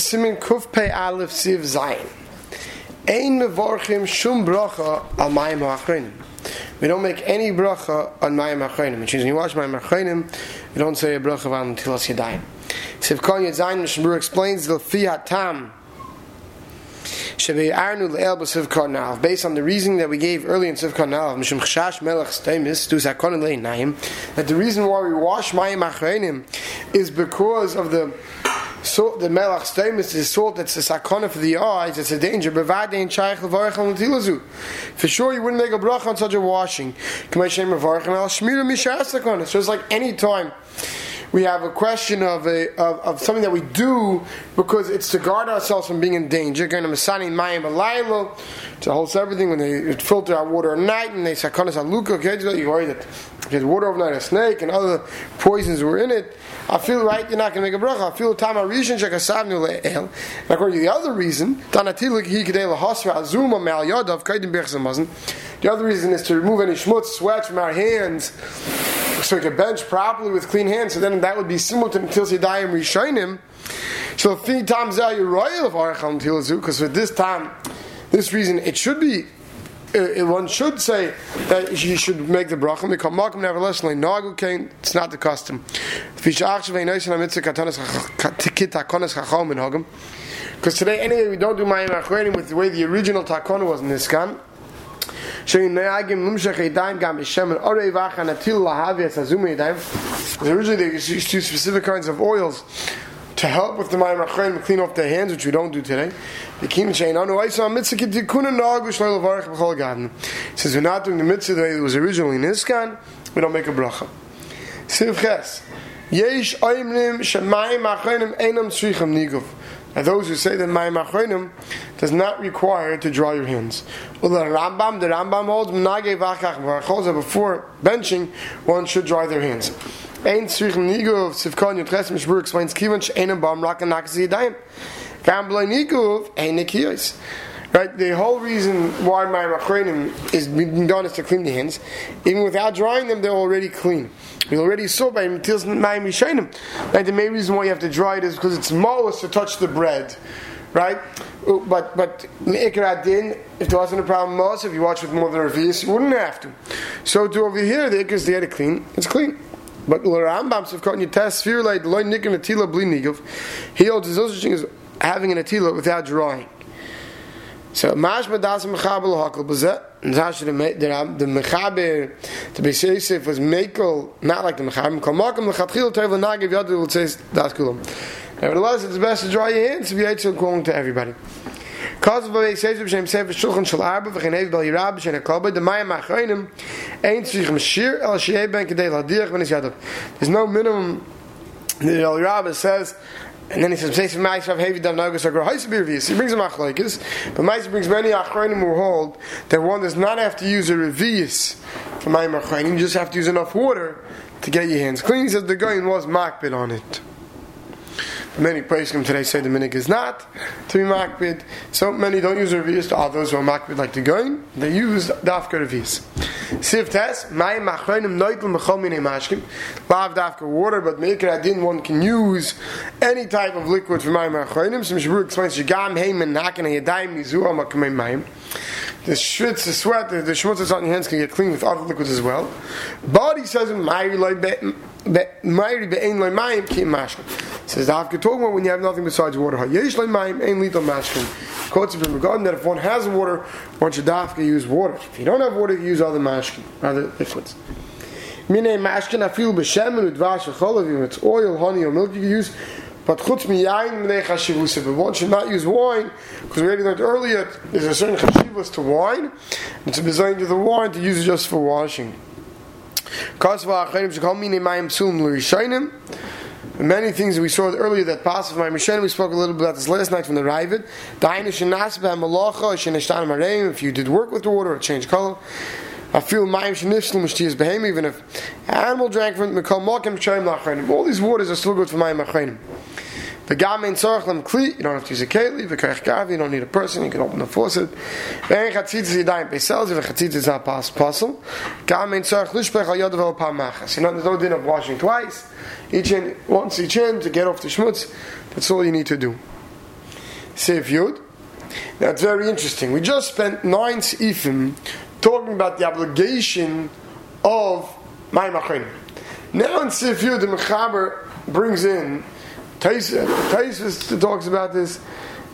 Simin Aleph Siv Zayin. Ein mevorchim shum bracha al mayim. We don't make any bracha on mayim ha'achrenim. Which means when you wash mayim ha'achrenim, you don't say a bracha on tilas yadayim. Siv Kon Yadzayin, Mishnah explains the fiat tam Shebe'arnu le'el b'siv. Based on the reasoning that we gave earlier in Siv karnav, Mishum melech stemis, le'inayim, that the reason why we wash mayim ha'achrenim is because of the salt, the melach stemis is salt that's a sakana for the eyes, it's a danger. For sure, you wouldn't make a bracha on such a washing. So it's like any time we have a question of, a, of, of, something that we do because it's to guard ourselves from being in danger. To Masani Mayim Alaylo to hold everything when they filter our water at night and they sakonas aluka. You worry that there's water overnight, a snake and other poisons were in it. I feel right, you're not going to make a bracha. I feel time rishon shekasavnu le'el. According to the other reason, tanatilik hi lahasra azuma me'al yadav kaidim berchsamazin. The other reason is to remove any schmutz, sweat from our hands so we can bench properly with clean hands, so then that would be similar to until Yadayim Rishonim. So three times you're royal of Arachal Tilazu, because for this time, this reason, it should be uh, one should say that you should make the bracha. Mikol makom nevertheless kain. It's not the custom. Because today, anyway, we don't do mayim with the way the original takona was in this kan. Originally, they used two specific kinds of oils to help with the mayim achrein clean off their hands, which we don't do today. Gaden. Says we're not doing the mitzvah the way it was originally in Iskan, we don't make a bracha. Siv ches. Yesh oimnim shemayim achreinim einam tzrichem niguf. And those who say that mayim achreinim does not require to dry your hands. Well, the Rambam, the Rambam holds menage v'achach before benching, one should dry their hands. Ein tzrichem niguf sivkon yotches mishbur explains kivan she'enam bam rakan nakas yadayim. Gam b'loy niguf ein nikiyos. Right, the whole reason why my machrenim is being done is to clean the hands. Even without drying them, they're already clean. We already saw by Matil's Mayim Yishainim. Right, the main reason why you have to dry it is because it's molus to touch the bread. Right? Uh, but but Ikra if there wasn't a problem most, if you watch with more than a you wouldn't have to. So to over here, the Ikra is there to clean, it's clean. But Rambam sphere like loy nikin atila bli. He holds his such thing as having an atila without drying. So mashma das mechabel hakel bezet. Zash the the mechaber to be Yosef was mekel not like the mechaber. Kol makom lechatchil tevel nagiv yadu will say das kulam. Nevertheless, it's best to dry your hands if you ate so calling to everybody. Cause of a says of Shem Sefer Shulchan Shal Arba v'chein Ev Bal Yirab Shen HaKolba the Mayim Achreinim Ein Tzvich Mashir El Shei Ben Kedei Ladirach Ben Yadav There's no minimum the El says and then he says, "Say from Ma'asav Hevi Dam Nagas Agra Haisabir He brings a machlekes, but Ma'asav brings many achronim who hold that one does not have to use a revius for Ma'im achronim. You just have to use enough water to get your hands clean. He says the guy was makbid on it. Many Praiskim today say the minig is not to be makbid. So many don't use revius. Others who are makbid like the going, they use dafka revius. Siv tes, my machronim noitel mechol mine mashkim. Lav dafka water, but maker adin one can use any type of liquid for my machronim. Some Shabur explains shigam heimen naken yadayim nizu amakamei mayim. The schwitz, the sweat, the, the schmutz that's on your hands can get clean with other liquids as well. He says, "Mayri loy mayri be'ein loy mayim ki mashkim." Says the talking about when you have nothing besides water. Yesh mayim ein lito mashkin. Quotes from regarding that if one has water, one should dafka use water. If you don't have water, use other mashkin, other liquids. Mine mashkin afil b'shemen udvash v'cholav. If it's oil, honey, or milk, you can use. But chutz miyayin mnei chashivusa. But one should not use wine because we already learned earlier there's a certain chashivus to wine. It's a design to the wine to use it just for washing. Kasva acherim shekol mine mayim psulim l'rishayim many things we saw earlier that pass of my Mishen. We spoke a little bit about this last night from the Ravid. If you did work with the water, it changed color. I feel mayim shenishlu mishtiyas behem, even if animal drank from it, all these waters are still good for mayim achrenim. The gamein tzorach lem kli, you don't have to use a keli, kerech gavi, you don't need a person, you can open the faucet. Ve'en chatzitzis yadayim peisels, if a chatzitzis is not possible. Gamein tzorach lishpech al yodav al pamachas. You know, there's no din of washing twice each in, once each in to get off the schmutz. That's all you need to do. Seif Yud. That's very interesting. We just spent nine Seifim talking about the obligation of Mayim Achrenim. Now in Seif Yud, the Mechaber brings in Taisus talks about this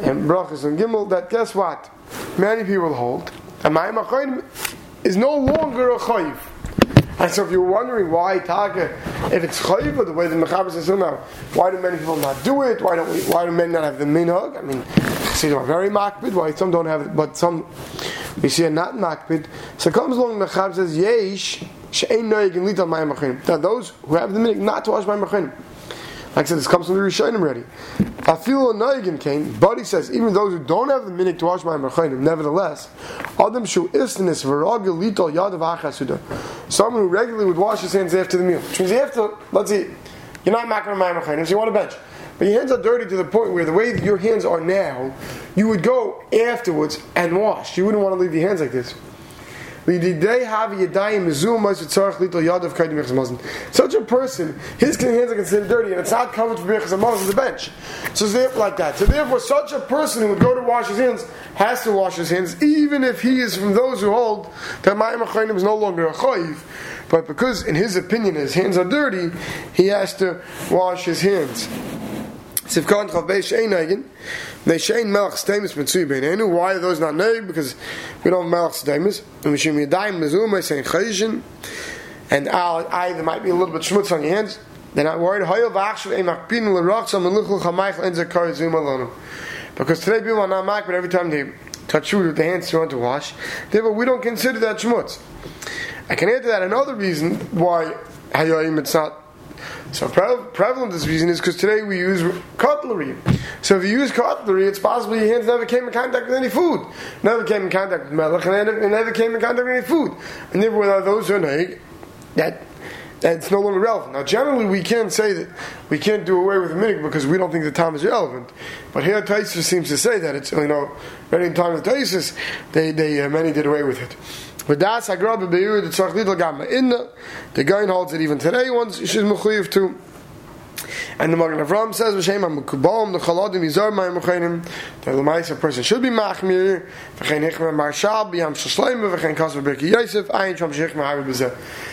and Brachas and Gimel that guess what? Many people hold and Mayim is no longer a chayiv. And so if you're wondering why Taka, if it's chayiv, the way the Mechaber says now, why do many people not do it? Why don't we, why do men not have the minhag? I mean, see, they're very makbid. Why some don't have it, but some we see are not makbid. So comes along the Mechaber says yesh she'ein noyeg in lital mayim. Now those who have the minhag not to wash mayim. Like I said, this comes from the Rishonim already. Afil Noigin came, he says, even those who don't have the minute to wash my Merchainim, nevertheless, Adam Shu Isnis Viragil Litol Yadav Achasuda. Someone who regularly would wash his hands after the meal. Which means after, let's see, you're not making my Merchainim, so you want a bench. But your hands are dirty to the point where the way that your hands are now, you would go afterwards and wash. You wouldn't want to leave your hands like this. Such a person, his hands are considered dirty, and it's not covered for birchas hamazon the bench. So it's like that. So therefore, such a person who would go to wash his hands has to wash his hands, even if he is from those who hold that ma'im achayim is no longer a chayiv. But because, in his opinion, his hands are dirty, he has to wash his hands. Sivkan Chav Beish Ein they shein melach stemis mitzui beinenu. Why are those not neg? Because we don't have melach stemis. And be daim mezuma saying chayishin. And I, there might be a little bit schmutz on your hands. They're not worried. Hoyel v'achshav ein makpin l'rachsam meluchel chamaychel en zekar zoom alonu. Because today people are not mak, but every time they touch food with the hands they want to wash, therefore we don't consider that schmutz. I can add to that another reason why hayoim it's not so prevalent this reason is because today we use cutlery. So if you use cutlery, it's possible your hands never came in contact with any food, never came in contact with melech, and never, came in contact with any food. And therefore, without those who are that that's no longer relevant. Now, generally, we can't say that we can't do away with the minig because we don't think the time is relevant. But here, Taisus seems to say that it's you know, many in time of Taisus, they they uh, many did away with it. But that's Hagra be'ir the tzarch lidl gamma in The the guy holds it even today. Once she's mechuyev too. And the Magen Avram says, "V'shem ha'mukubam the yizar ma'im mechenim." The lemaisa person should be machmir. V'chein hichma marshal b'yam shashleim v'chein kasver birki Yosef ayin b'zeh.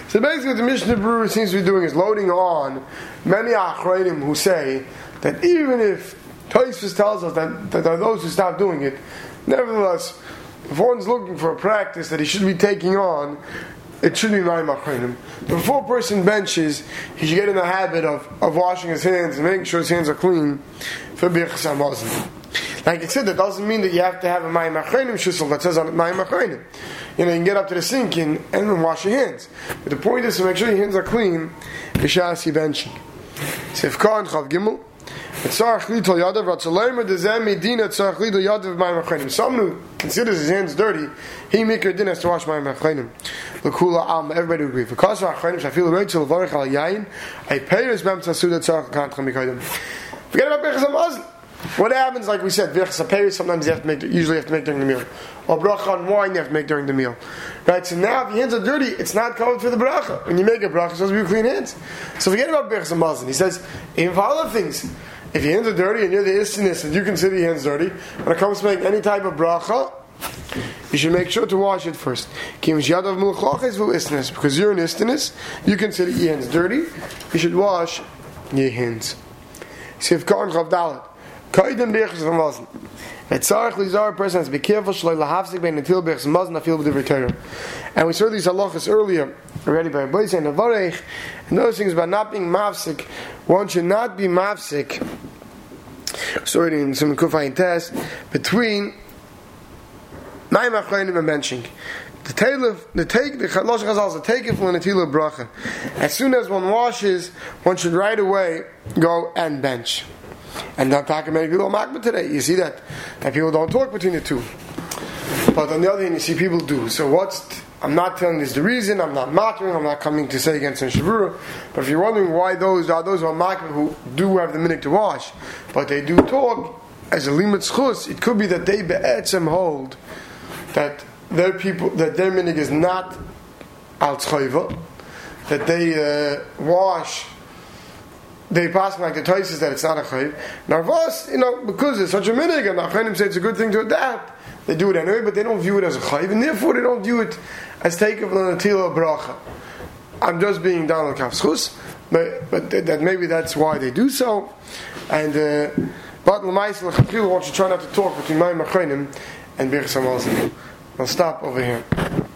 So basically, the Mishnah Berurah seems to be doing is loading on many achreidim who say that even if Tosfos tells us that, that there are those who stop doing it, nevertheless if one's looking for a practice that he should be taking on, it should be Mayim Achrenim. Before a person benches, he should get in the habit of, of washing his hands and making sure his hands are clean for Birchas HaMazon. Like I said, that doesn't mean that you have to have a Mayim Achrenim shusel that says on Mayim. You know, you can get up to the sink and, and wash your hands. But the point is to make sure your hands are clean, B'shas benching. Sifka and Chav Gimel. Someone who considers his hands dirty, he make a din has to wash my machanim. L'kula am, everybody agree. Because of achanim, shafil reit shel varich al yain, I pay his bem tzasuda tzarech kant chamikayim. Forget about Birchas HaMazon. What happens, like we said, Birchas HaPeris, sometimes you have to make, usually have to make during the meal. Or bracha on wine you have to make during the meal. Right, so now if your hands are dirty, it's not covered for the bracha. When you make a bracha, it's supposed to be clean hands. So forget about Birchas HaMazon. He says, even for other things, if your hands are dirty and you're the istiness and you consider your hands dirty, when it comes to make any type of bracha, you should make sure to wash it first. Because you're an istiness, you consider your hands dirty, you should wash your hands. Sif Karn Chav Dalet. Kaiden Birchas Ramazan. Lizar, a person has to be careful. And we saw these halachas earlier, already by Boise and Avarech, and those things about not being mafsik, one should not be mafsik, sorry, in some Kufayin test, between Naim Achreinim and benching. The tailif, the take, the Chalosh Chazal, the take from the Tila Bracha. As soon as one washes, one should right away go and bench. And not talking many people makbid today. You see that that people don't talk between the two. But on the other hand, you see people do. So what's I'm not telling this the reason. I'm not mattering. I'm not coming to say against Shavura. But if you're wondering why those are those who are makbid who do have the minute to wash, but they do talk as a limit schus, it could be that they be'etzem hold that their people that their minig is not al that they uh, wash they pass like the Toises that it's not a chayv. Narvos, you know, because it's such a minig, and the Achronim say it's a good thing to adapt. They do it anyway, but they don't view it as a chayv, and therefore they don't view it as taken from the Natila bracha. I'm just being down on kafschus, but but that maybe that's why they do so. And uh, but l'maisel chachil want to try not to talk between my Achronim and Birchas Hamazon. I'll stop over here.